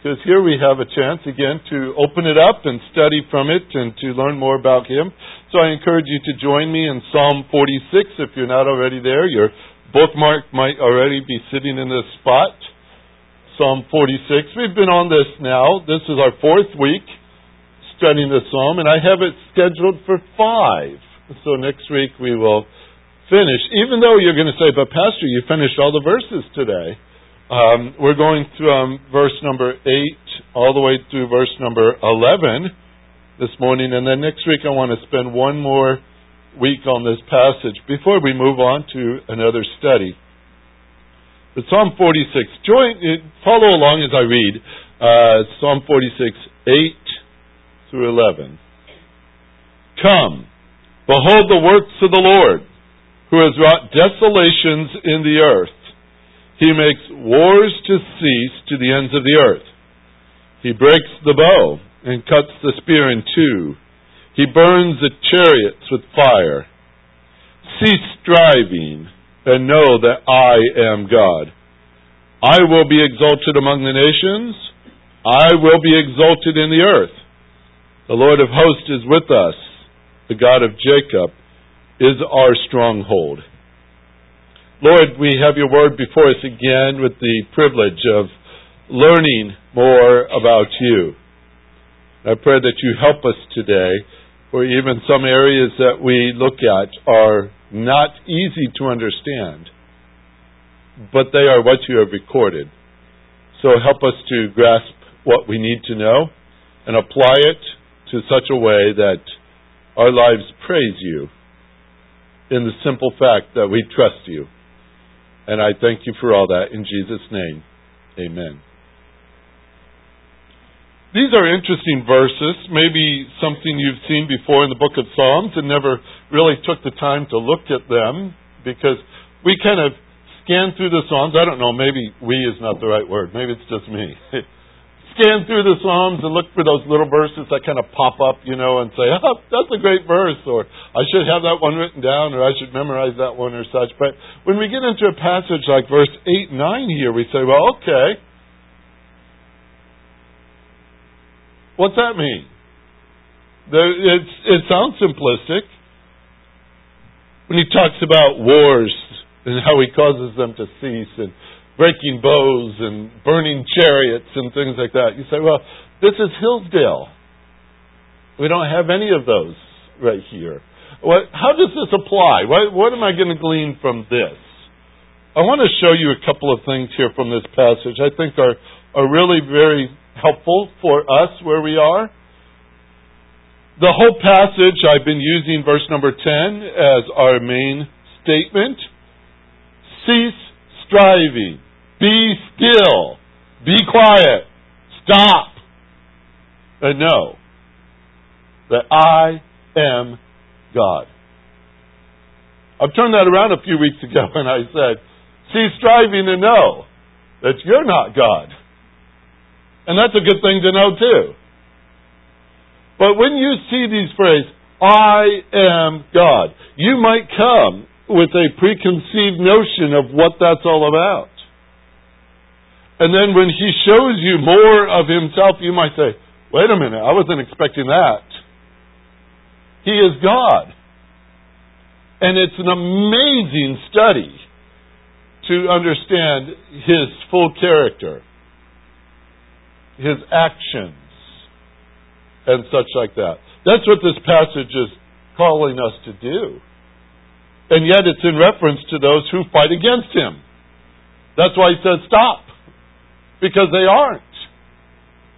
because here we have a chance again to open it up and study from it and to learn more about Him. So I encourage you to join me in Psalm 46 if you're not already there. Your bookmark might already be sitting in this spot. Psalm 46. We've been on this now. This is our fourth week studying the Psalm, and I have it scheduled for five. So next week we will finish. Even though you're going to say, but Pastor, you finished all the verses today. Um, we're going from verse number 8 all the way through verse number 11 this morning, and then next week I want to spend one more week on this passage before we move on to another study. But Psalm 46, join, follow along as I read uh, Psalm 46, 8 through 11. Come, behold the works of the Lord, who has wrought desolations in the earth. He makes wars to cease to the ends of the earth. He breaks the bow and cuts the spear in two. He burns the chariots with fire. Cease striving and know that I am God. I will be exalted among the nations. I will be exalted in the earth. The Lord of hosts is with us. The God of Jacob is our stronghold. Lord, we have your word before us again with the privilege of learning more about you. I pray that you help us today, for even some areas that we look at are not easy to understand, but they are what you have recorded. So help us to grasp what we need to know and apply it to such a way that our lives praise you in the simple fact that we trust you. And I thank you for all that in Jesus' name. Amen. These are interesting verses, maybe something you've seen before in the book of Psalms and never really took the time to look at them because we kind of scan through the Psalms. I don't know, maybe we is not the right word. Maybe it's just me. scan through the Psalms and look for those little verses that kind of pop up, you know, and say, oh, that's a great verse, or I should have that one written down, or I should memorize that one, or such. But when we get into a passage like verse 8 9 here, we say, well, okay. What's that mean? It's, it sounds simplistic. When he talks about wars and how he causes them to cease and breaking bows and burning chariots and things like that. You say, well, this is Hillsdale. We don't have any of those right here. What, how does this apply? What, what am I going to glean from this? I want to show you a couple of things here from this passage I think are, are really very helpful for us where we are. The whole passage, I've been using verse number 10 as our main statement. Cease striving. Be still. Be quiet. Stop. And know that I am God. I've turned that around a few weeks ago and I said, see, striving to know that you're not God. And that's a good thing to know too. But when you see these phrases, I am God, you might come with a preconceived notion of what that's all about. And then when he shows you more of himself, you might say, wait a minute, I wasn't expecting that. He is God. And it's an amazing study to understand his full character, his actions, and such like that. That's what this passage is calling us to do. And yet it's in reference to those who fight against him. That's why he says, stop because they aren't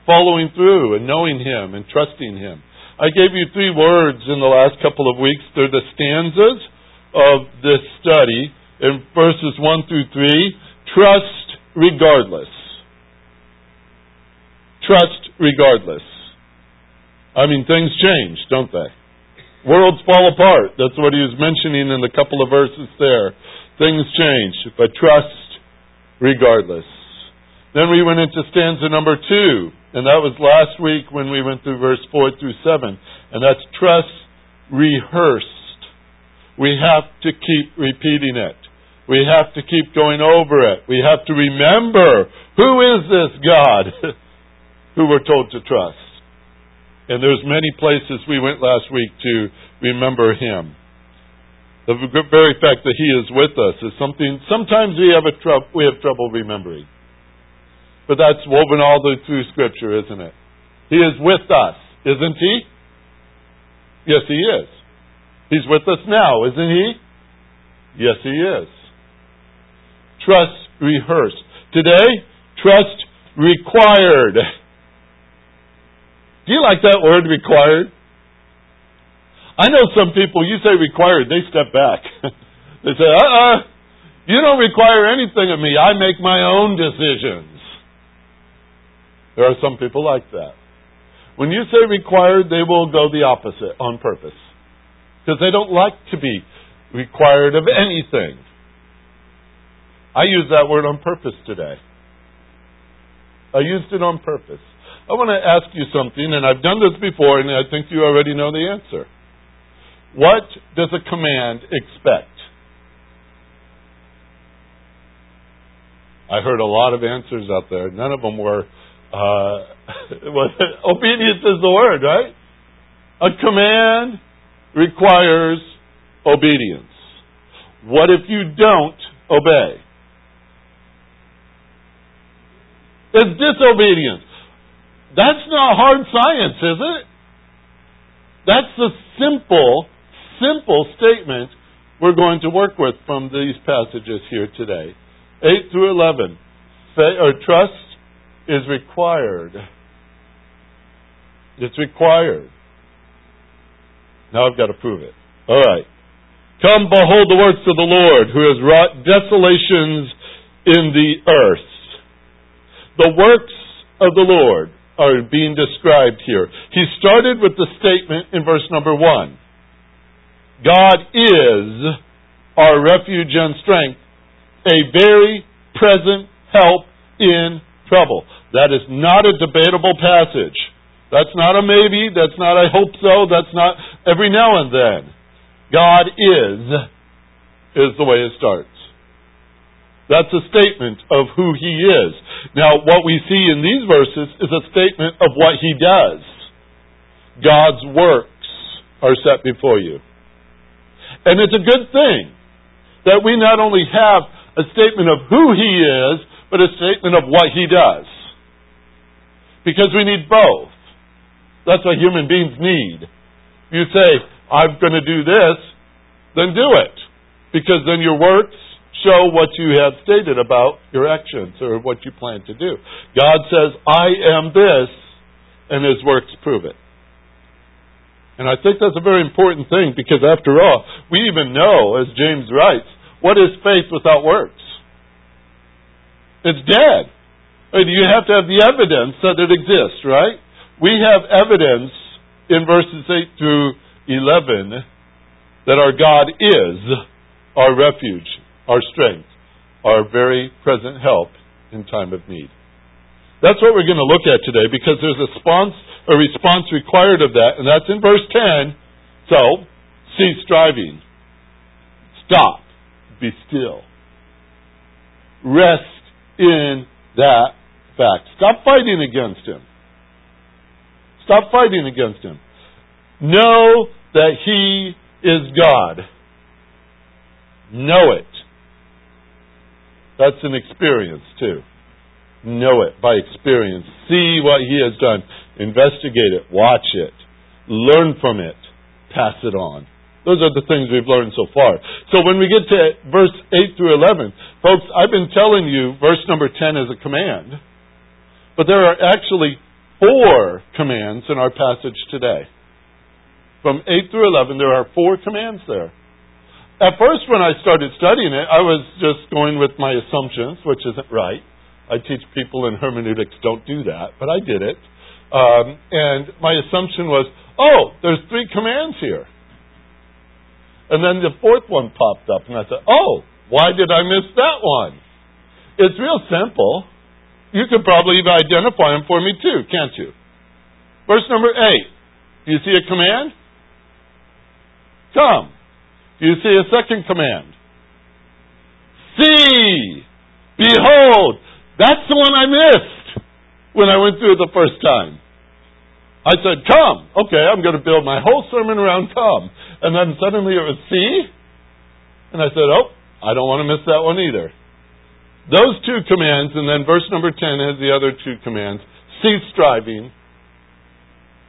following through and knowing Him and trusting Him. I gave you three words in the last couple of weeks. They're the stanzas of this study in verses 1 through 3. Trust regardless. Trust regardless. I mean, things change, don't they? Worlds fall apart. That's what he was mentioning in the couple of verses there. Things change, but trust regardless. Then we went into stanza number two, and that was last week when we went through verse four through seven, and that's trust rehearsed. We have to keep repeating it. We have to keep going over it. We have to remember who is this God who we're told to trust. And there's many places we went last week to remember him. The very fact that he is with us is something sometimes we have a tr- we have trouble remembering. But that's woven all the, through scripture, isn't it? He is with us, isn't he? Yes, he is. He's with us now, isn't he? Yes, he is. Trust rehearsed. Today, trust required. Do you like that word required? I know some people, you say required, they step back. they say, uh uh-uh, you don't require anything of me. I make my own decisions. There are some people like that. When you say required, they will go the opposite on purpose. Because they don't like to be required of anything. I use that word on purpose today. I used it on purpose. I want to ask you something, and I've done this before, and I think you already know the answer. What does a command expect? I heard a lot of answers out there. None of them were, uh, obedience is the word, right? A command requires obedience. What if you don't obey? It's disobedience. That's not hard science, is it? That's the simple, simple statement we're going to work with from these passages here today. 8 through 11. or trust is required. It's required. Now I've got to prove it. All right. Come, behold the works of the Lord, who has wrought desolations in the earth. The works of the Lord are being described here. He started with the statement in verse number one God is our refuge and strength, a very present help in trouble. That is not a debatable passage. That's not a maybe. That's not I hope so. That's not every now and then. God is, is the way it starts. That's a statement of who He is. Now, what we see in these verses is a statement of what He does. God's works are set before you. And it's a good thing that we not only have a statement of who He is, but a statement of what He does. Because we need both. That's what human beings need. You say, I'm going to do this, then do it. Because then your works show what you have stated about your actions or what you plan to do. God says, I am this, and His works prove it. And I think that's a very important thing because, after all, we even know, as James writes, what is faith without works? It's dead. I mean, you have to have the evidence that it exists, right? We have evidence in verses 8 through 11 that our God is our refuge our strength, our very present help in time of need. That's what we're going to look at today because there's a response, a response required of that, and that's in verse 10. So, cease striving. Stop. Be still. Rest in that fact. Stop fighting against him. Stop fighting against him. Know that he is God. Know it. That's an experience too. Know it by experience. See what He has done. Investigate it. Watch it. Learn from it. Pass it on. Those are the things we've learned so far. So when we get to verse 8 through 11, folks, I've been telling you verse number 10 is a command. But there are actually four commands in our passage today. From 8 through 11, there are four commands there. At first, when I started studying it, I was just going with my assumptions, which isn't right. I teach people in hermeneutics don't do that, but I did it. Um, and my assumption was, oh, there's three commands here. And then the fourth one popped up, and I said, oh, why did I miss that one? It's real simple. You could probably even identify them for me too, can't you? Verse number eight. Do you see a command? Come. Do You see a second command. See! Behold! That's the one I missed. when I went through it the first time. I said, come. Okay, I'm going to build my whole sermon around come. And then suddenly it was see. And I said, oh, I don't want to miss that one either. Those two commands, and then verse number 10 has the other two commands cease striving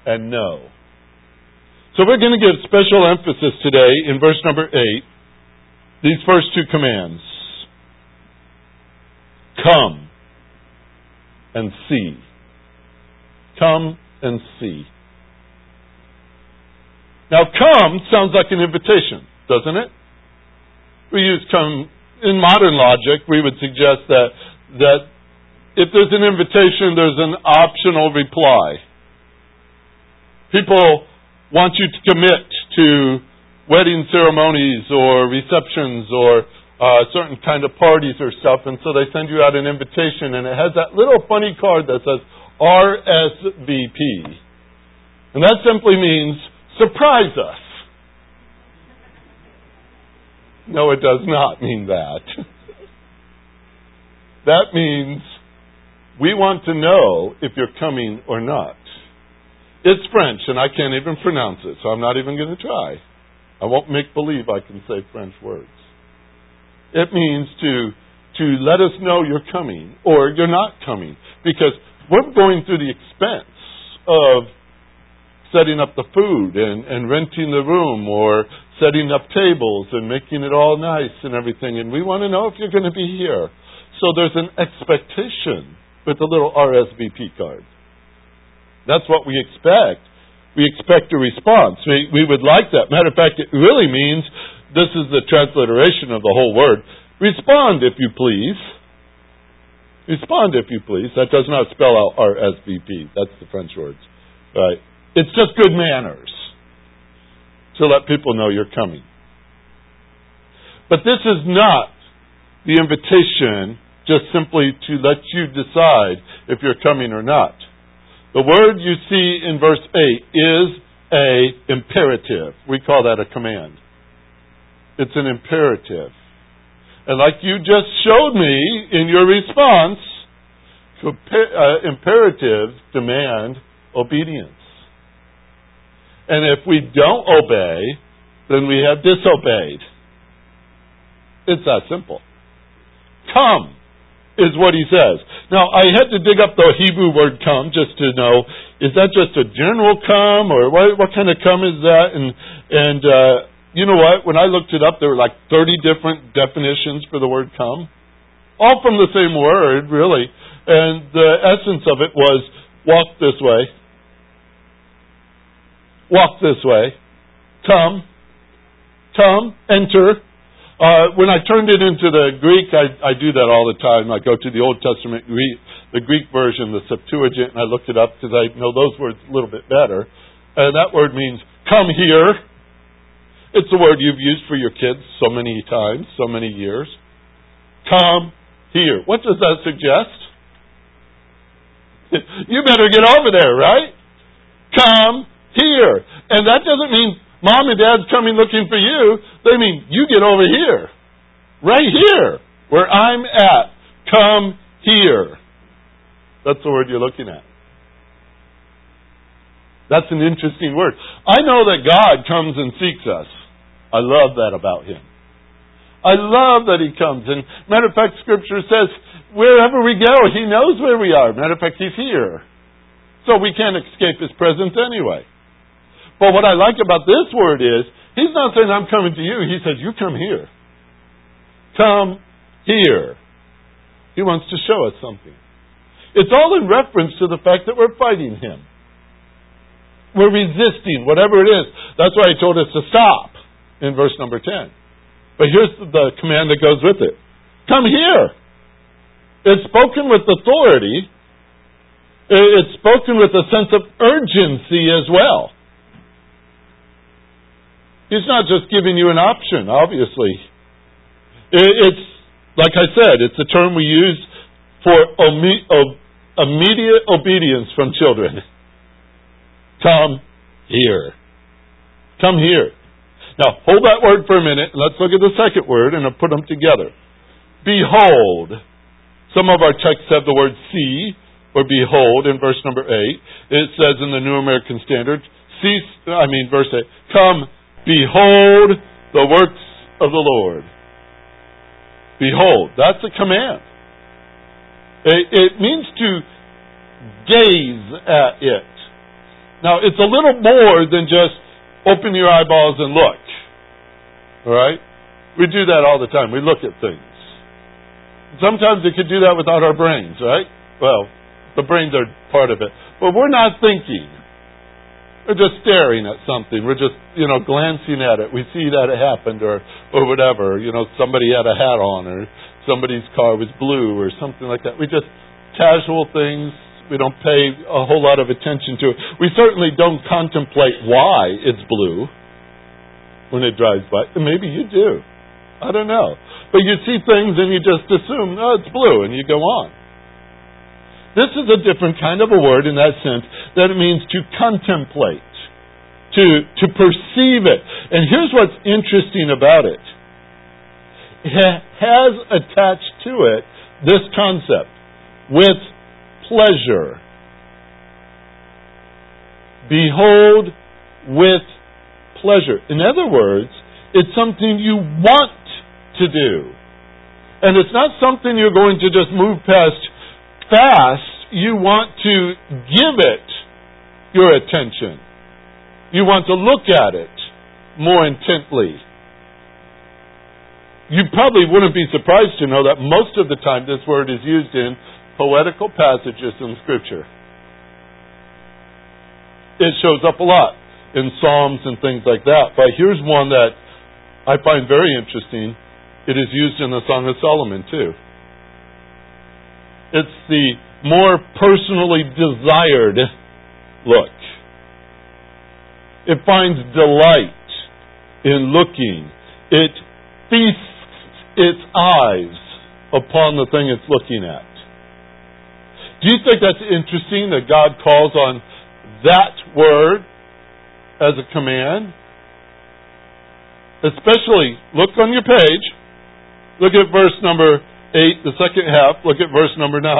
and know. So we're going to give special emphasis today in verse number 8, these first two commands Come and see. Come and see. Now, come sounds like an invitation, doesn't it? We use come in modern logic. We would suggest that that if there's an invitation, there's an optional reply. People want you to commit to wedding ceremonies or receptions or uh, certain kind of parties or stuff, and so they send you out an invitation, and it has that little funny card that says RSVP. And that simply means surprise us. No, it does not mean that. that means we want to know if you're coming or not. It's French, and I can't even pronounce it, so I'm not even going to try. I won't make believe I can say French words. It means to to let us know you're coming or you're not coming because we're going through the expense of setting up the food and, and renting the room or setting up tables and making it all nice and everything. And we want to know if you're going to be here. So there's an expectation with a little RSVP card. That's what we expect. We expect a response. We, we would like that. Matter of fact, it really means this is the transliteration of the whole word. Respond, if you please. Respond, if you please. That does not spell out RSVP. That's the French words. Right? It's just good manners to let people know you're coming. But this is not the invitation just simply to let you decide if you're coming or not. The word you see in verse 8 is a imperative. We call that a command. It's an imperative. And like you just showed me in your response, uh, imperatives demand obedience. And if we don't obey, then we have disobeyed. It's that simple. Come is what he says. Now, I had to dig up the Hebrew word come just to know, is that just a general come or what, what kind of come is that? And, and, uh, you know what? When I looked it up, there were like 30 different definitions for the word come. All from the same word, really. And the essence of it was walk this way. Walk this way. Come. Come. Enter. Uh, when I turned it into the Greek, I, I do that all the time. I go to the Old Testament Greek, the Greek version, the Septuagint, and I looked it up because I know those words a little bit better. And that word means come here it's a word you've used for your kids so many times, so many years. Come here. What does that suggest? you better get over there, right? Come here. And that doesn't mean mom and dad's coming looking for you. They mean you get over here. Right here, where I'm at. Come here. That's the word you're looking at. That's an interesting word. I know that God comes and seeks us. I love that about him. I love that he comes. And matter of fact, Scripture says wherever we go, he knows where we are. Matter of fact, he's here. So we can't escape his presence anyway. But what I like about this word is, he's not saying, I'm coming to you. He says, You come here. Come here. He wants to show us something. It's all in reference to the fact that we're fighting him. We're resisting, whatever it is. That's why he told us to stop in verse number 10. But here's the command that goes with it Come here. It's spoken with authority, it's spoken with a sense of urgency as well. He's not just giving you an option, obviously. It's, like I said, it's a term we use for immediate obedience from children. Come here. Come here. Now, hold that word for a minute. Let's look at the second word and I'll put them together. Behold. Some of our texts have the word see. or behold in verse number 8. It says in the New American Standard, cease, I mean verse 8, come, behold the works of the Lord. Behold, that's a command. It, it means to gaze at it. Now, it's a little more than just open your eyeballs and look. Right? We do that all the time. We look at things. Sometimes we could do that without our brains, right? Well, the brains are part of it. But we're not thinking. We're just staring at something. We're just, you know, glancing at it. We see that it happened or, or whatever. You know, somebody had a hat on or somebody's car was blue or something like that. We just, casual things, we don't pay a whole lot of attention to it. We certainly don't contemplate why it's blue when it drives by. Maybe you do. I don't know. But you see things and you just assume, oh, it's blue, and you go on. This is a different kind of a word in that sense that it means to contemplate, to, to perceive it. And here's what's interesting about it. It has attached to it this concept with pleasure. Behold with pleasure. In other words, it's something you want to do. And it's not something you're going to just move past fast, you want to give it your attention. You want to look at it more intently. You probably wouldn't be surprised to know that most of the time this word is used in poetical passages in Scripture. It shows up a lot in Psalms and things like that. But here's one that I find very interesting. It is used in the Song of Solomon, too. It's the more personally desired look. It finds delight in looking. It feasts its eyes upon the thing it's looking at. Do you think that's interesting that God calls on that word as a command? Especially, look on your page, look at verse number 8, the second half, look at verse number 9.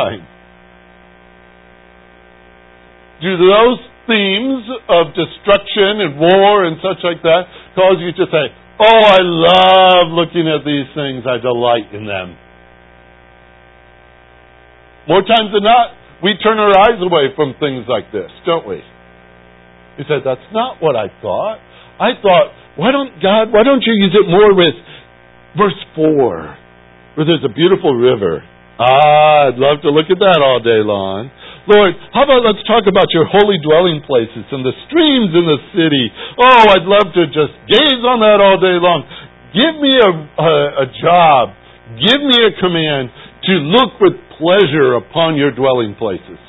Do those themes of destruction and war and such like that cause you to say, Oh, I love looking at these things, I delight in them? More times than not, we turn our eyes away from things like this, don't we? He said, That's not what I thought. I thought, why don't God, why don't you use it more with verse 4? where there's a beautiful river. Ah, I'd love to look at that all day long. Lord, how about let's talk about your holy dwelling places and the streams in the city. Oh, I'd love to just gaze on that all day long. Give me a, a, a job. Give me a command to look with pleasure upon your dwelling places.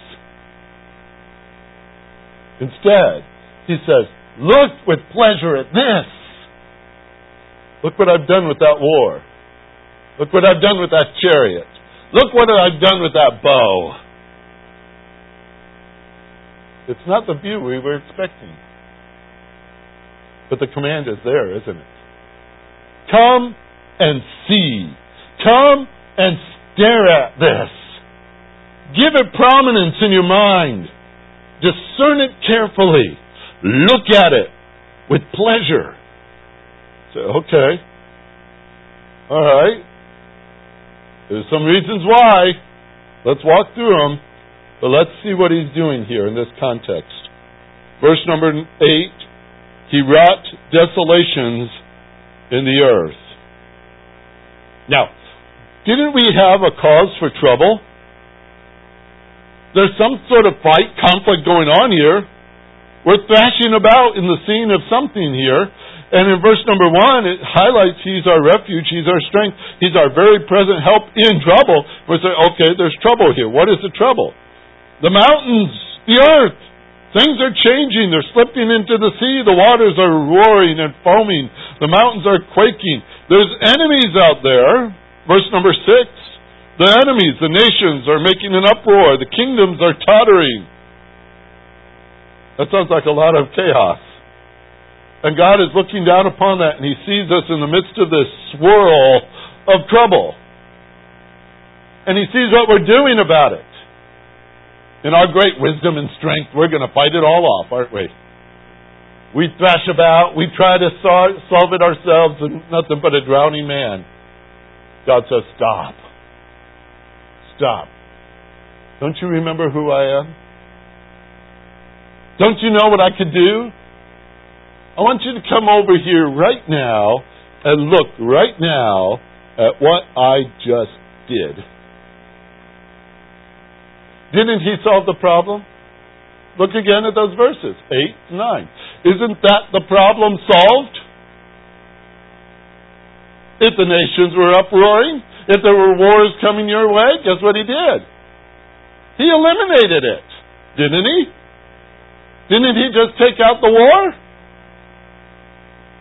Instead, he says, look with pleasure at this. Look what I've done with that war. Look what I've done with that chariot. Look what I've done with that bow. It's not the view we were expecting. But the command is there, isn't it? Come and see. Come and stare at this. Give it prominence in your mind. Discern it carefully. Look at it with pleasure. Say, okay. All right. There's some reasons why. Let's walk through them. But let's see what he's doing here in this context. Verse number 8 He wrought desolations in the earth. Now, didn't we have a cause for trouble? There's some sort of fight, conflict going on here. We're thrashing about in the scene of something here. And in verse number one, it highlights He's our refuge, He's our strength, He's our very present help in trouble. We say, okay, there's trouble here. What is the trouble? The mountains, the earth. Things are changing. They're slipping into the sea. The waters are roaring and foaming. The mountains are quaking. There's enemies out there. Verse number six. The enemies, the nations are making an uproar. The kingdoms are tottering. That sounds like a lot of chaos. And God is looking down upon that and He sees us in the midst of this swirl of trouble. And He sees what we're doing about it. In our great wisdom and strength, we're going to fight it all off, aren't we? We thrash about, we try to solve it ourselves, and nothing but a drowning man. God says, Stop. Stop. Don't you remember who I am? Don't you know what I could do? I want you to come over here right now and look right now at what I just did. Didn't he solve the problem? Look again at those verses, 8 9. Isn't that the problem solved? If the nations were uproaring, if there were wars coming your way, guess what he did? He eliminated it, didn't he? Didn't he just take out the war?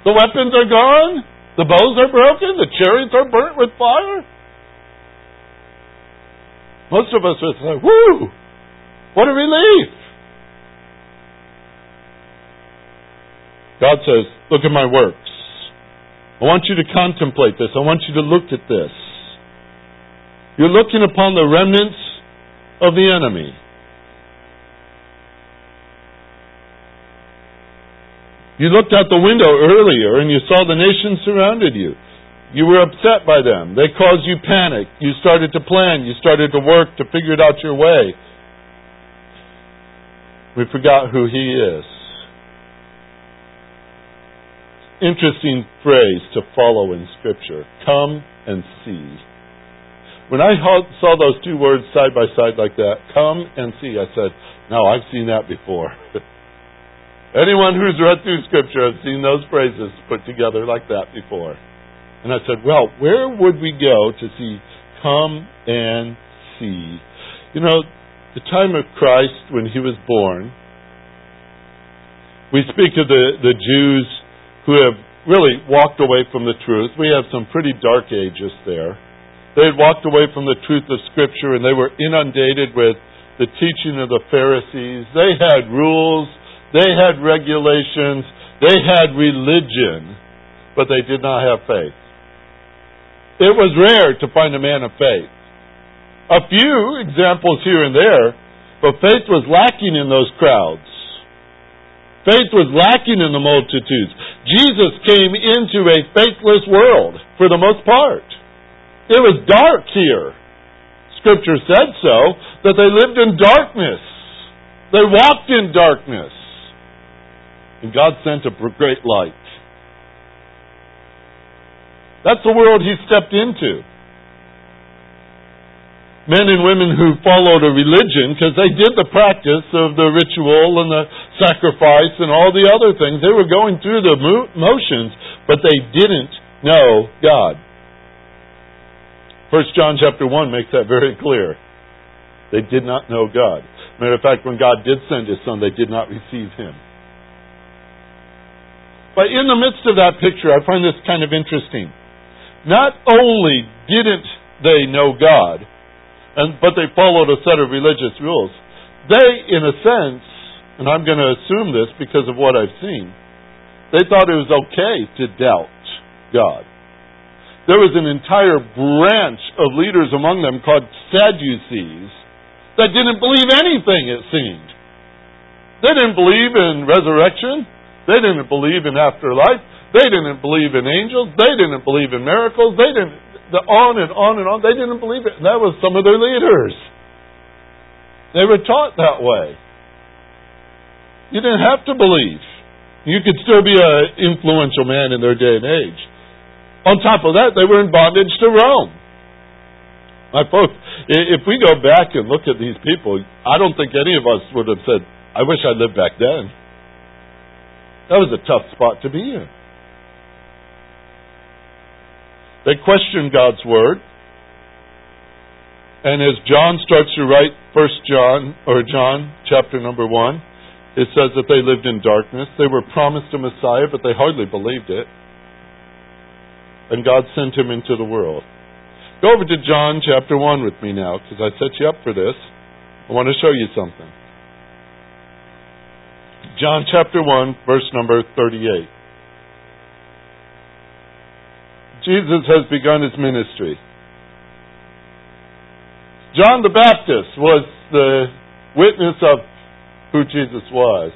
The weapons are gone. The bows are broken. The chariots are burnt with fire. Most of us would say, whoo, what a relief. God says, look at my works. I want you to contemplate this. I want you to look at this. You're looking upon the remnants of the enemy. You looked out the window earlier and you saw the nations surrounded you. You were upset by them. They caused you panic. You started to plan. You started to work to figure it out your way. We forgot who He is. Interesting phrase to follow in Scripture. Come and see. When I saw those two words side by side like that, come and see, I said, no, I've seen that before. Anyone who's read through Scripture has seen those phrases put together like that before. And I said, well, where would we go to see come and see? You know, the time of Christ when he was born, we speak of the, the Jews who have really walked away from the truth. We have some pretty dark ages there. They had walked away from the truth of Scripture and they were inundated with the teaching of the Pharisees. They had rules they had regulations. They had religion, but they did not have faith. It was rare to find a man of faith. A few examples here and there, but faith was lacking in those crowds. Faith was lacking in the multitudes. Jesus came into a faithless world for the most part. It was dark here. Scripture said so, that they lived in darkness. They walked in darkness. And God sent a great light. That's the world he stepped into. Men and women who followed a religion because they did the practice of the ritual and the sacrifice and all the other things. They were going through the motions, but they didn't know God. First John chapter 1 makes that very clear. They did not know God. Matter of fact, when God did send his son, they did not receive him. But in the midst of that picture, I find this kind of interesting. Not only didn't they know God, and, but they followed a set of religious rules, they, in a sense, and I'm going to assume this because of what I've seen, they thought it was okay to doubt God. There was an entire branch of leaders among them called Sadducees that didn't believe anything, it seemed. They didn't believe in resurrection. They didn't believe in afterlife. They didn't believe in angels. They didn't believe in miracles. They didn't, the on and on and on. They didn't believe it. And That was some of their leaders. They were taught that way. You didn't have to believe. You could still be an influential man in their day and age. On top of that, they were in bondage to Rome. My folks, if we go back and look at these people, I don't think any of us would have said, I wish I lived back then. That was a tough spot to be in. They questioned God's word. And as John starts to write First John or John chapter number 1, it says that they lived in darkness. They were promised a Messiah, but they hardly believed it. And God sent him into the world. Go over to John chapter 1 with me now, because I set you up for this. I want to show you something. John chapter 1, verse number 38. Jesus has begun his ministry. John the Baptist was the witness of who Jesus was.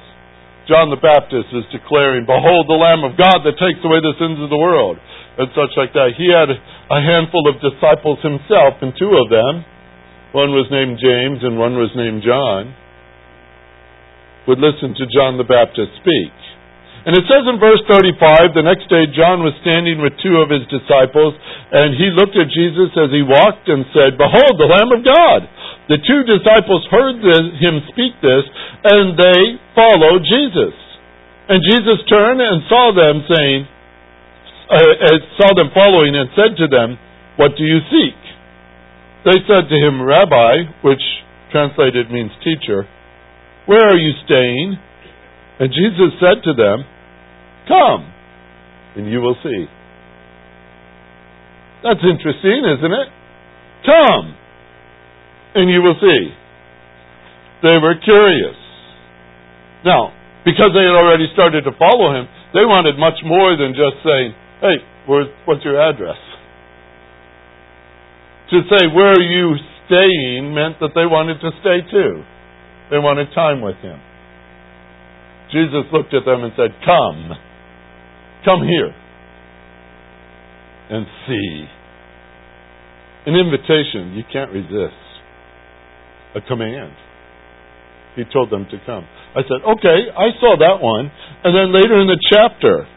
John the Baptist is declaring, Behold the Lamb of God that takes away the sins of the world, and such like that. He had a handful of disciples himself, and two of them, one was named James and one was named John, would listen to John the Baptist speak. And it says in verse 35, the next day John was standing with two of his disciples, and he looked at Jesus as he walked and said, Behold, the Lamb of God. The two disciples heard him speak this, and they followed Jesus. And Jesus turned and saw them saying, uh, saw them following and said to them, What do you seek? They said to him, Rabbi, which translated means teacher, where are you staying? And Jesus said to them, Come, and you will see. That's interesting, isn't it? Come, and you will see. They were curious. Now, because they had already started to follow him, they wanted much more than just saying, hey, what's your address? To say, where are you staying meant that they wanted to stay too. They wanted time with him. Jesus looked at them and said, Come, come here and see. An invitation you can't resist a command. He told them to come. I said, okay, I saw that one. And then later in the chapter,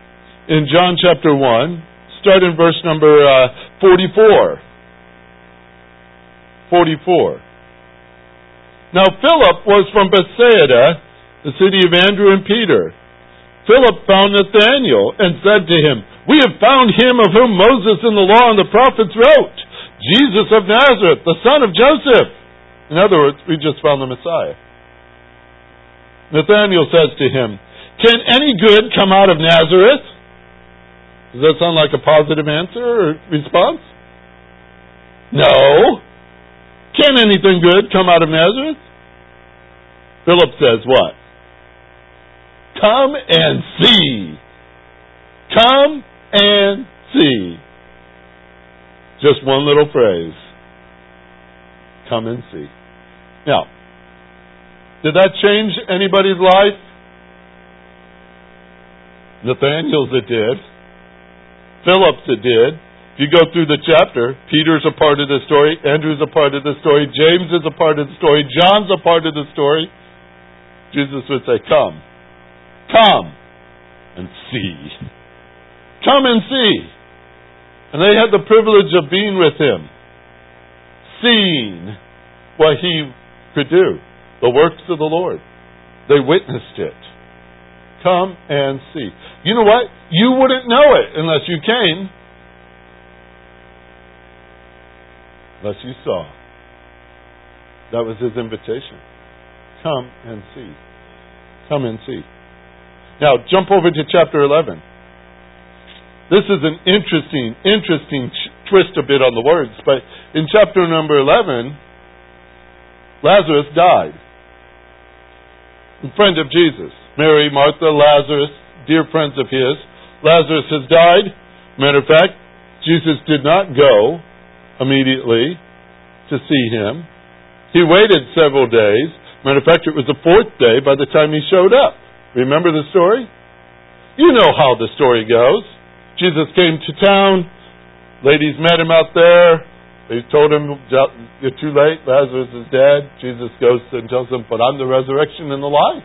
in John chapter 1, start in verse number uh, 44. 44. Now Philip was from Bethsaida, the city of Andrew and Peter. Philip found Nathanael and said to him, We have found him of whom Moses in the law and the prophets wrote, Jesus of Nazareth, the son of Joseph. In other words, we just found the Messiah. Nathanael says to him, Can any good come out of Nazareth? Does that sound like a positive answer or response? No. Can anything good come out of Nazareth? Philip says what? Come and see. Come and see. Just one little phrase. Come and see. Now, did that change anybody's life? Nathanael's it did. Philip's it did. If you go through the chapter, Peter's a part of the story, Andrew's a part of the story, James is a part of the story, John's a part of the story. Jesus would say, Come. Come and see. Come and see. And they had the privilege of being with him, seeing what he could do. The works of the Lord. They witnessed it. Come and see. You know what? You wouldn't know it unless you came. Unless you saw. That was his invitation. Come and see. Come and see. Now, jump over to chapter 11. This is an interesting, interesting twist a bit on the words, but in chapter number 11, Lazarus died. A friend of Jesus. Mary, Martha, Lazarus, dear friends of his. Lazarus has died. Matter of fact, Jesus did not go immediately to see him. He waited several days. Matter of fact, it was the fourth day by the time he showed up. Remember the story? You know how the story goes. Jesus came to town. Ladies met him out there. They told him, You're too late. Lazarus is dead. Jesus goes and tells them, But I'm the resurrection and the life.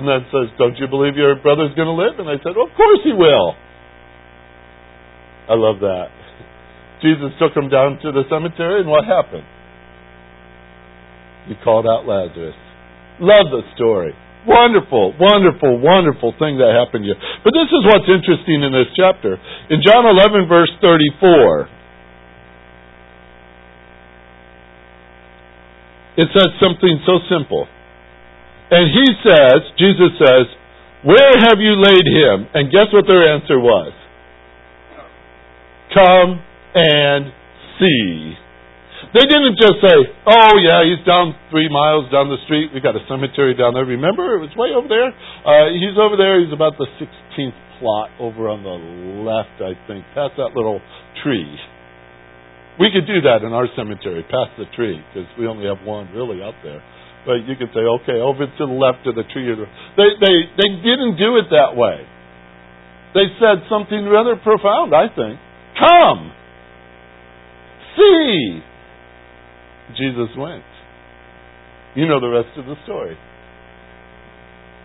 And then says, Don't you believe your brother's going to live? And they said, well, Of course he will. I love that. Jesus took him down to the cemetery, and what happened? He called out Lazarus. Love the story. Wonderful, wonderful, wonderful thing that happened to you. But this is what's interesting in this chapter. In John 11, verse 34, it says something so simple. And he says, Jesus says, Where have you laid him? And guess what their answer was? Come and see. They didn't just say, Oh, yeah, he's down three miles down the street. We got a cemetery down there. Remember, it was way over there. Uh, he's over there. He's about the 16th plot over on the left, I think, past that little tree. We could do that in our cemetery, past the tree, because we only have one really out there. But you could say, okay, over to the left of the tree. They, they, they didn't do it that way. They said something rather profound, I think. Come! See! Jesus went. You know the rest of the story.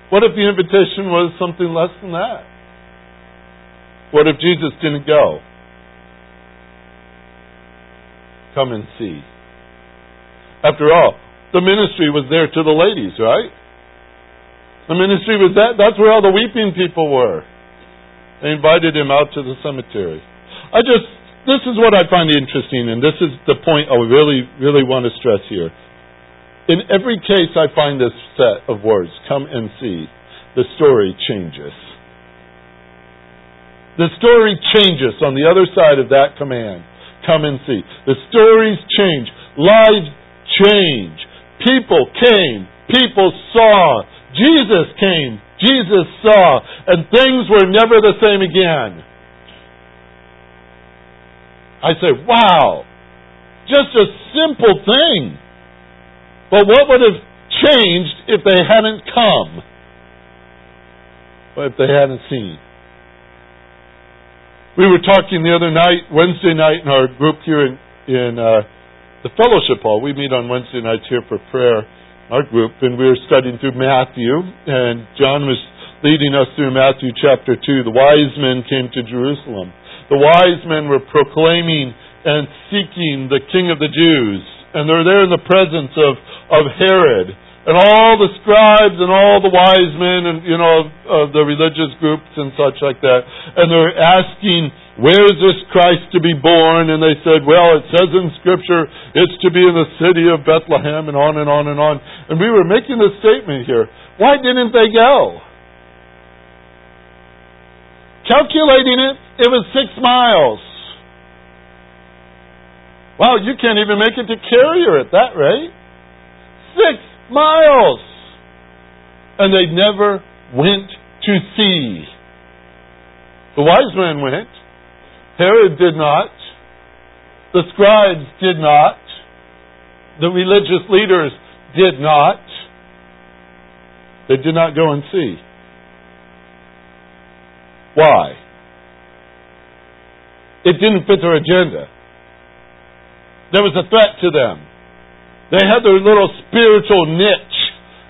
What if the invitation was something less than that? What if Jesus didn't go? Come and see. After all, the ministry was there to the ladies, right? The ministry was that, that's where all the weeping people were. They invited him out to the cemetery. I just, this is what I find interesting, and this is the point I really, really want to stress here. In every case I find this set of words, come and see, the story changes. The story changes on the other side of that command. Come and see. The stories change. Lives change. People came. People saw. Jesus came. Jesus saw. And things were never the same again. I say, wow. Just a simple thing. But what would have changed if they hadn't come? Or if they hadn't seen? We were talking the other night, Wednesday night, in our group here in, in uh, the fellowship hall. We meet on Wednesday nights here for prayer, our group, and we were studying through Matthew, and John was leading us through Matthew chapter 2. The wise men came to Jerusalem. The wise men were proclaiming and seeking the King of the Jews and they're there in the presence of, of Herod. And all the scribes and all the wise men and you know of the religious groups and such like that and they're asking where is this Christ to be born? And they said well it says in scripture it's to be in the city of Bethlehem and on and on and on. And we were making this statement here. Why didn't they go? Calculating it it was 6 miles Wow, you can't even make it to Carrier at that rate. Six miles! And they never went to see. The wise men went. Herod did not. The scribes did not. The religious leaders did not. They did not go and see. Why? It didn't fit their agenda. There was a threat to them. They had their little spiritual niche,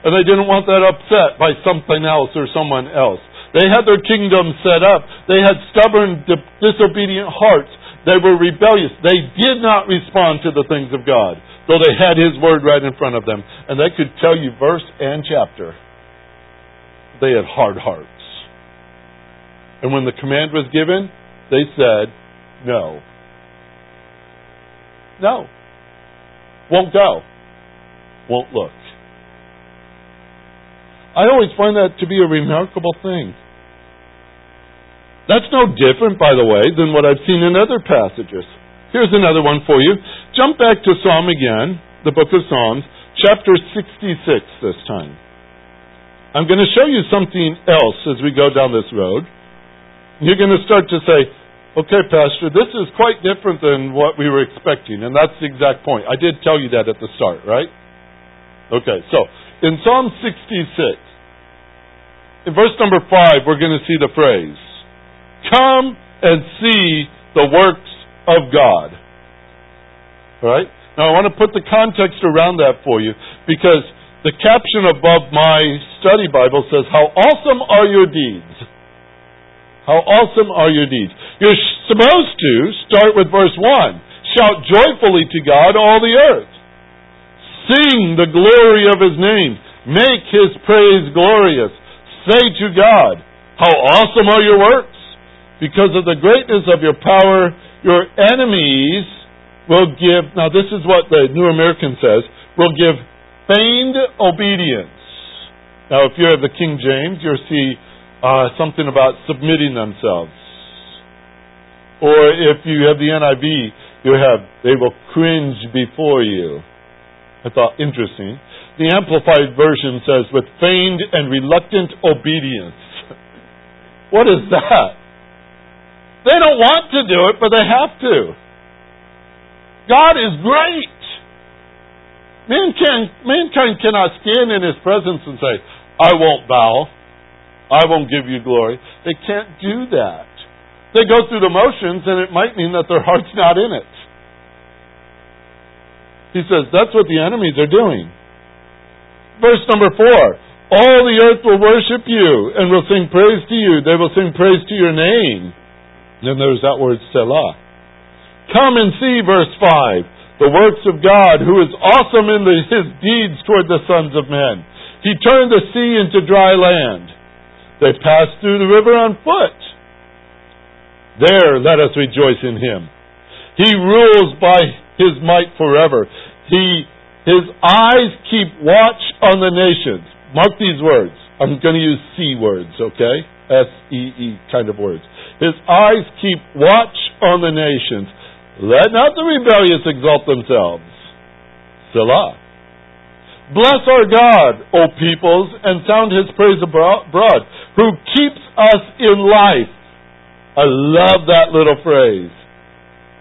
and they didn't want that upset by something else or someone else. They had their kingdom set up. They had stubborn, disobedient hearts. They were rebellious. They did not respond to the things of God, though they had His Word right in front of them. And they could tell you verse and chapter. They had hard hearts. And when the command was given, they said, No. No. Won't go. Won't look. I always find that to be a remarkable thing. That's no different, by the way, than what I've seen in other passages. Here's another one for you. Jump back to Psalm again, the book of Psalms, chapter 66 this time. I'm going to show you something else as we go down this road. You're going to start to say, Okay, Pastor, this is quite different than what we were expecting, and that's the exact point. I did tell you that at the start, right? Okay, so in Psalm 66, in verse number 5, we're going to see the phrase, Come and see the works of God. All right? Now, I want to put the context around that for you because the caption above my study Bible says, How awesome are your deeds! How awesome are your deeds. You're supposed to start with verse 1. Shout joyfully to God, all the earth. Sing the glory of his name. Make his praise glorious. Say to God, How awesome are your works! Because of the greatness of your power, your enemies will give, now this is what the New American says, will give feigned obedience. Now, if you have the King James, you'll see uh, something about submitting themselves. Or if you have the NIV, you have, they will cringe before you. I thought interesting. The Amplified Version says, with feigned and reluctant obedience. what is that? They don't want to do it, but they have to. God is great. Mankind, mankind cannot stand in His presence and say, I won't bow. I won't give you glory. They can't do that. They go through the motions, and it might mean that their heart's not in it. He says, that's what the enemies are doing. Verse number four. All the earth will worship you and will sing praise to you. They will sing praise to your name. Then there's that word Selah. Come and see, verse 5, the works of God, who is awesome in the, his deeds toward the sons of men. He turned the sea into dry land. They passed through the river on foot. There let us rejoice in him. He rules by his might forever. He, his eyes keep watch on the nations. Mark these words. I'm going to use C words, okay? S E E kind of words. His eyes keep watch on the nations. Let not the rebellious exalt themselves. Selah. Bless our God, O peoples, and sound his praise abroad, who keeps us in life. I love that little phrase.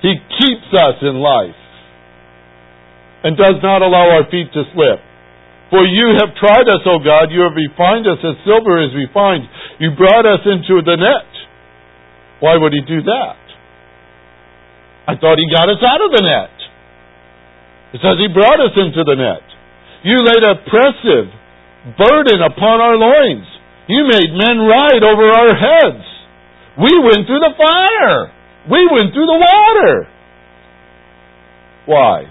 He keeps us in life and does not allow our feet to slip. For you have tried us, O God. You have refined us as silver is refined. You brought us into the net. Why would he do that? I thought he got us out of the net. It says he brought us into the net. You laid oppressive burden upon our loins. You made men ride over our heads. We went through the fire. We went through the water. Why?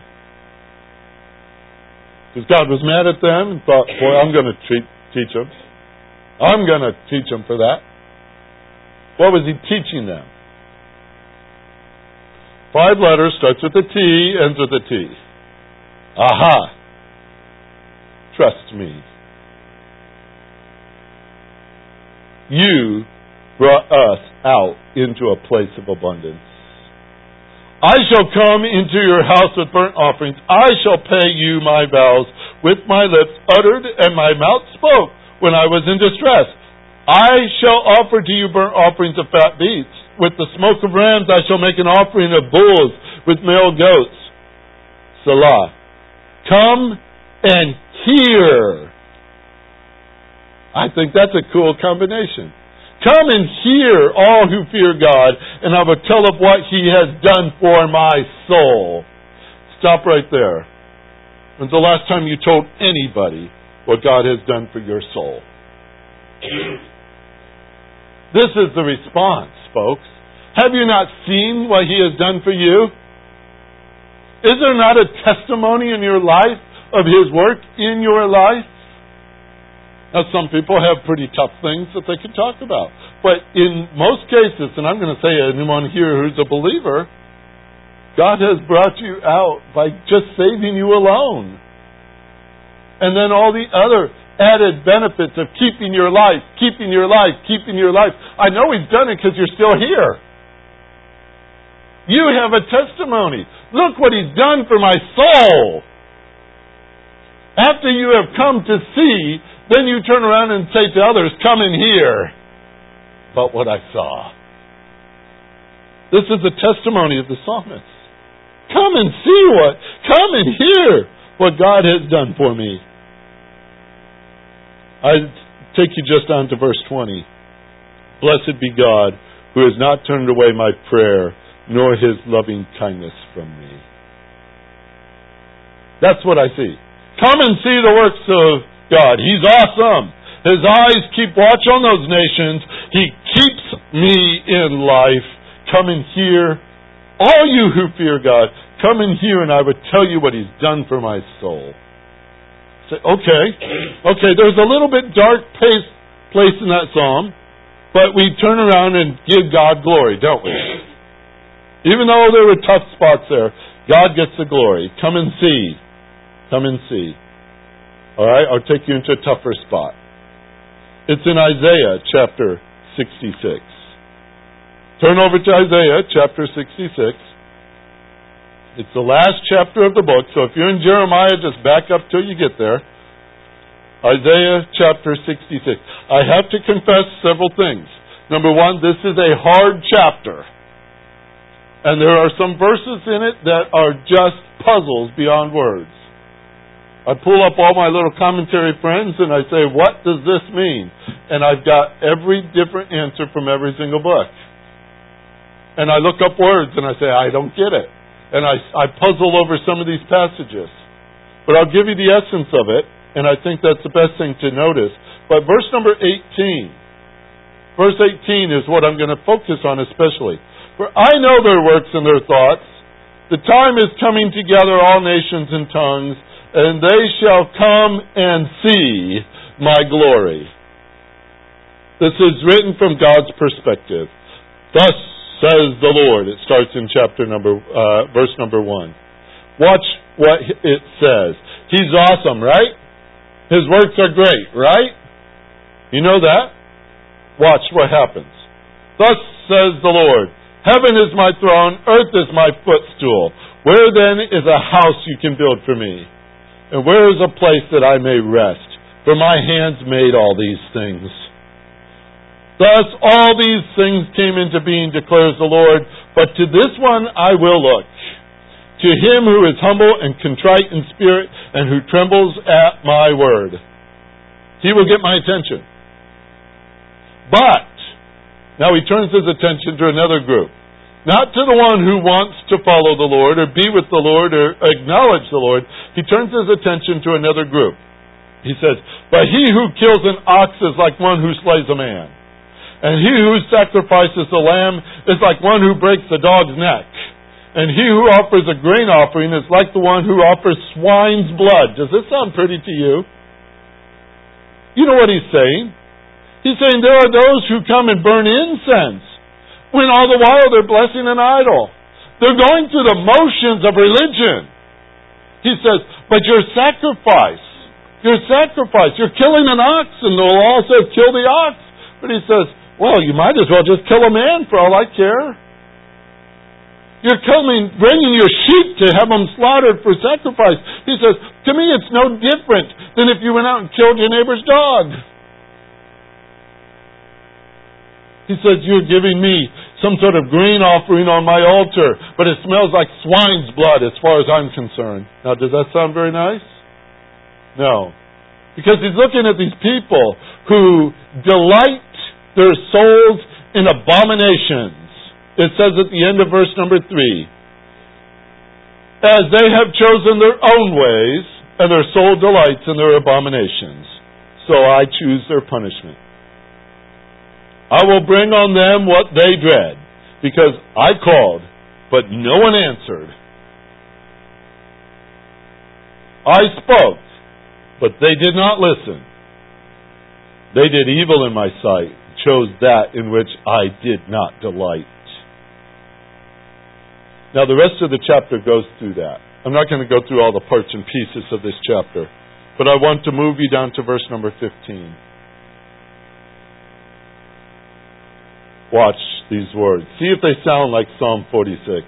Because God was mad at them and thought, boy, I'm going to teach them. I'm going to teach them for that. What was he teaching them? Five letters, starts with a T, ends with a T. Aha. Trust me. You brought us out into a place of abundance. I shall come into your house with burnt offerings. I shall pay you my vows with my lips uttered and my mouth spoke when I was in distress. I shall offer to you burnt offerings of fat beasts. With the smoke of rams I shall make an offering of bulls with male goats. Selah. Come and hear. I think that's a cool combination. Come and hear, all who fear God, and I will tell of what He has done for my soul. Stop right there. When's the last time you told anybody what God has done for your soul? This is the response, folks. Have you not seen what He has done for you? Is there not a testimony in your life of His work in your life? Now, some people have pretty tough things that they can talk about. But in most cases, and I'm going to say anyone here who's a believer, God has brought you out by just saving you alone. And then all the other added benefits of keeping your life, keeping your life, keeping your life. I know He's done it because you're still here. You have a testimony. Look what He's done for my soul. After you have come to see then you turn around and say to others, Come and hear about what I saw. This is the testimony of the psalmist. Come and see what, come and hear what God has done for me. I take you just on to verse 20. Blessed be God who has not turned away my prayer, nor his loving kindness from me. That's what I see. Come and see the works of God. He's awesome. His eyes keep watch on those nations. He keeps me in life. Come and hear. All you who fear God, come and hear, and I would tell you what He's done for my soul. Say, okay, okay, there's a little bit dark place, place in that psalm, but we turn around and give God glory, don't we? Even though there were tough spots there, God gets the glory. Come and see. Come and see. All right, I'll take you into a tougher spot. It's in Isaiah chapter 66. Turn over to Isaiah chapter 66. It's the last chapter of the book, so if you're in Jeremiah, just back up till you get there. Isaiah chapter 66. I have to confess several things. Number one, this is a hard chapter. And there are some verses in it that are just puzzles beyond words. I pull up all my little commentary friends and I say, what does this mean? And I've got every different answer from every single book. And I look up words and I say, I don't get it. And I, I puzzle over some of these passages. But I'll give you the essence of it, and I think that's the best thing to notice. But verse number 18, verse 18 is what I'm going to focus on especially. For I know their works and their thoughts. The time is coming together all nations and tongues and they shall come and see my glory. This is written from God's perspective. Thus says the Lord. It starts in chapter number, uh, verse number one. Watch what it says. He's awesome, right? His works are great, right? You know that? Watch what happens. Thus says the Lord, Heaven is my throne, earth is my footstool. Where then is a house you can build for me? And where is a place that I may rest? For my hands made all these things. Thus all these things came into being, declares the Lord. But to this one I will look. To him who is humble and contrite in spirit and who trembles at my word. He will get my attention. But, now he turns his attention to another group. Not to the one who wants to follow the Lord or be with the Lord or acknowledge the Lord. He turns his attention to another group. He says, But he who kills an ox is like one who slays a man. And he who sacrifices a lamb is like one who breaks a dog's neck. And he who offers a grain offering is like the one who offers swine's blood. Does this sound pretty to you? You know what he's saying? He's saying there are those who come and burn incense when all the while they're blessing an idol. They're going through the motions of religion. He says, but your sacrifice, your sacrifice, you're killing an ox, and the law says kill the ox. But he says, well, you might as well just kill a man for all I care. You're coming, bringing your sheep to have them slaughtered for sacrifice. He says, to me it's no different than if you went out and killed your neighbor's dog. He says, You're giving me some sort of grain offering on my altar, but it smells like swine's blood as far as I'm concerned. Now, does that sound very nice? No. Because he's looking at these people who delight their souls in abominations. It says at the end of verse number three, as they have chosen their own ways, and their soul delights in their abominations, so I choose their punishment. I will bring on them what they dread, because I called, but no one answered. I spoke, but they did not listen. They did evil in my sight, chose that in which I did not delight. Now, the rest of the chapter goes through that. I'm not going to go through all the parts and pieces of this chapter, but I want to move you down to verse number 15. Watch these words. See if they sound like Psalm 46.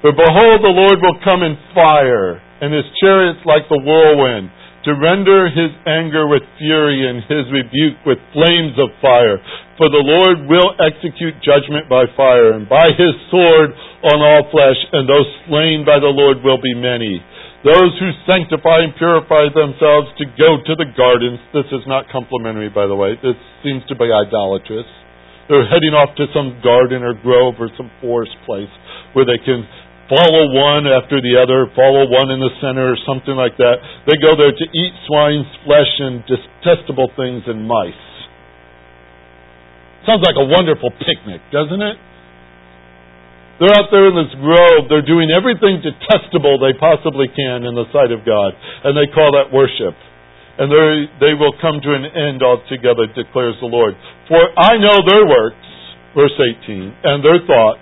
For behold, the Lord will come in fire, and his chariots like the whirlwind, to render his anger with fury and his rebuke with flames of fire. For the Lord will execute judgment by fire, and by his sword on all flesh, and those slain by the Lord will be many. Those who sanctify and purify themselves to go to the gardens. This is not complimentary, by the way. This seems to be idolatrous. They're heading off to some garden or grove or some forest place where they can follow one after the other, follow one in the center or something like that. They go there to eat swine's flesh and detestable things and mice. Sounds like a wonderful picnic, doesn't it? They're out there in this grove. They're doing everything detestable they possibly can in the sight of God. And they call that worship and they will come to an end altogether, declares the Lord. For I know their works, verse 18, and their thoughts.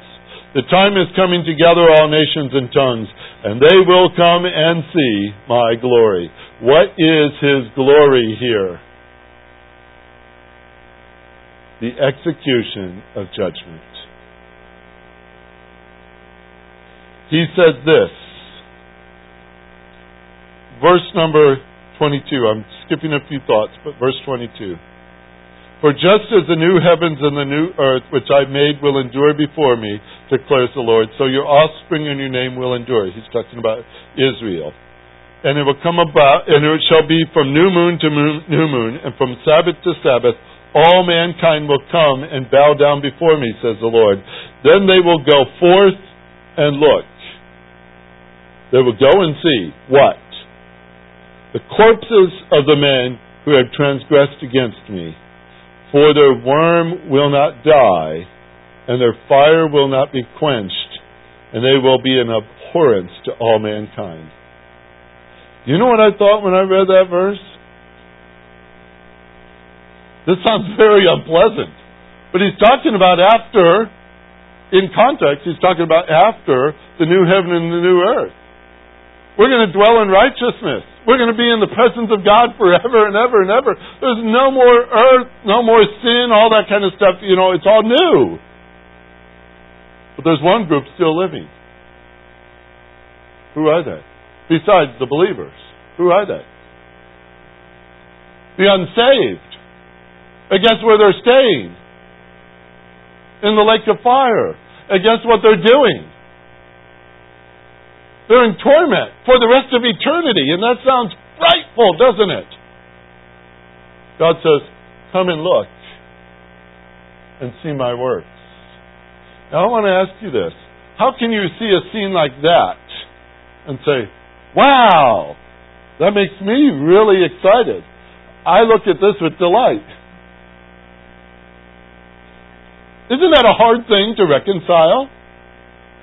The time is coming together, all nations and tongues, and they will come and see my glory. What is his glory here? The execution of judgment. He says this, verse number 22. I'm skipping a few thoughts, but verse 22. For just as the new heavens and the new earth which I made will endure before me, declares the Lord, so your offspring and your name will endure. He's talking about Israel. and it will come about, and it shall be from new moon to moon, new moon, and from Sabbath to Sabbath, all mankind will come and bow down before me, says the Lord. Then they will go forth and look. They will go and see what? The corpses of the men who have transgressed against me. For their worm will not die, and their fire will not be quenched, and they will be an abhorrence to all mankind. You know what I thought when I read that verse? This sounds very unpleasant. But he's talking about after, in context, he's talking about after the new heaven and the new earth. We're going to dwell in righteousness. We're going to be in the presence of God forever and ever and ever. There's no more earth, no more sin, all that kind of stuff. You know, it's all new. But there's one group still living. Who are they? besides the believers. Who are they? The unsaved. And guess where they're staying? In the lake of fire. And guess what they're doing? They're in torment for the rest of eternity. And that sounds frightful, doesn't it? God says, Come and look and see my works. Now, I want to ask you this. How can you see a scene like that and say, Wow! That makes me really excited. I look at this with delight. Isn't that a hard thing to reconcile?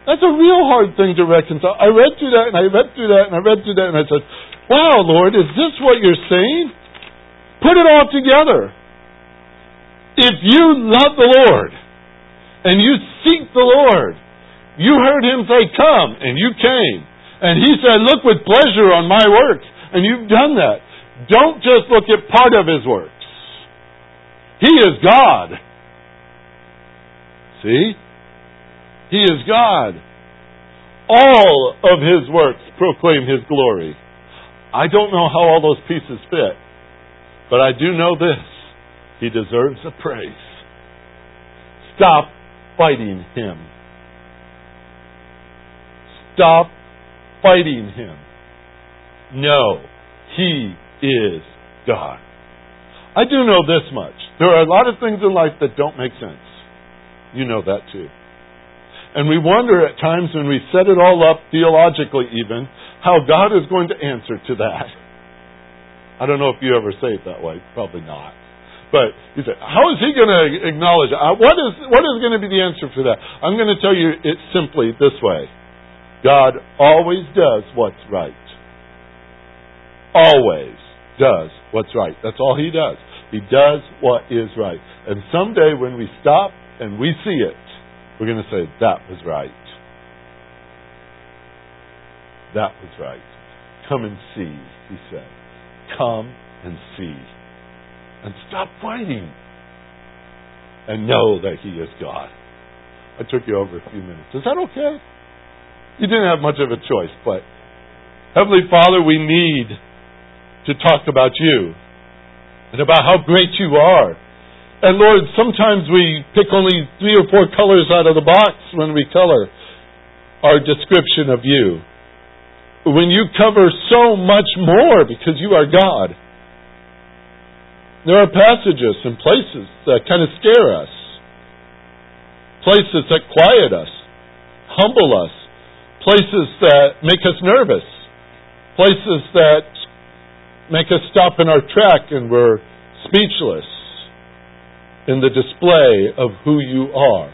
That's a real hard thing to reconcile. I read through that and I read through that and I read through that and I said, Wow, Lord, is this what you're saying? Put it all together. If you love the Lord and you seek the Lord, you heard him say, Come, and you came. And he said, Look with pleasure on my works. And you've done that. Don't just look at part of his works. He is God. See? He is God. All of his works proclaim his glory. I don't know how all those pieces fit, but I do know this. He deserves a praise. Stop fighting him. Stop fighting him. No, he is God. I do know this much. There are a lot of things in life that don't make sense. You know that too. And we wonder at times when we set it all up, theologically even, how God is going to answer to that. I don't know if you ever say it that way. Probably not. But you say, how is he going to acknowledge it? What is, what is going to be the answer for that? I'm going to tell you it simply this way. God always does what's right. Always does what's right. That's all He does. He does what is right. And someday when we stop and we see it, we're going to say, that was right. That was right. Come and see, He said. Come and see. And stop fighting. And know that He is God. I took you over a few minutes. Is that okay? You didn't have much of a choice, but Heavenly Father, we need to talk about you and about how great you are. And Lord, sometimes we pick only three or four colors out of the box when we color our description of you. When you cover so much more because you are God. There are passages and places that kind of scare us, places that quiet us, humble us, places that make us nervous, places that make us stop in our track and we're speechless in the display of who you are.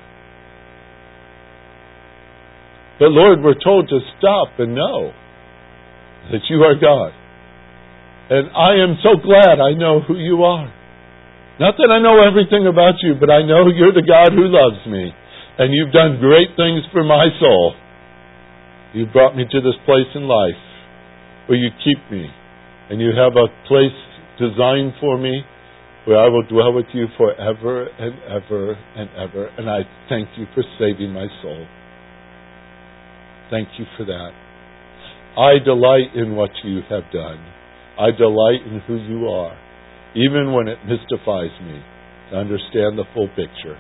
But Lord, we're told to stop and know that you are God. And I am so glad I know who you are. Not that I know everything about you, but I know you're the God who loves me. And you've done great things for my soul. You brought me to this place in life where you keep me, and you have a place designed for me where I will dwell with you forever and ever and ever. And I thank you for saving my soul. Thank you for that. I delight in what you have done. I delight in who you are, even when it mystifies me to understand the full picture.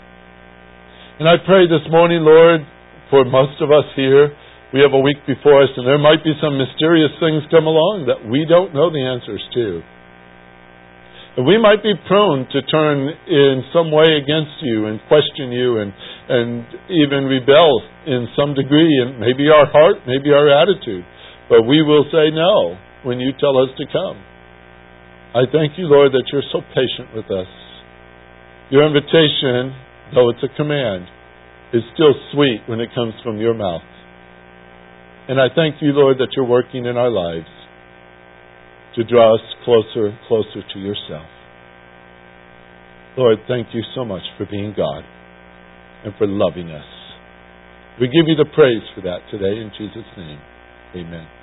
And I pray this morning, Lord, for most of us here, we have a week before us, and there might be some mysterious things come along that we don't know the answers to. We might be prone to turn in some way against you and question you and, and even rebel in some degree, and maybe our heart, maybe our attitude. But we will say no when you tell us to come. I thank you, Lord, that you're so patient with us. Your invitation, though it's a command, is still sweet when it comes from your mouth. And I thank you, Lord, that you're working in our lives to draw us closer and closer to yourself. Lord, thank you so much for being God and for loving us. We give you the praise for that today in Jesus' name. Amen.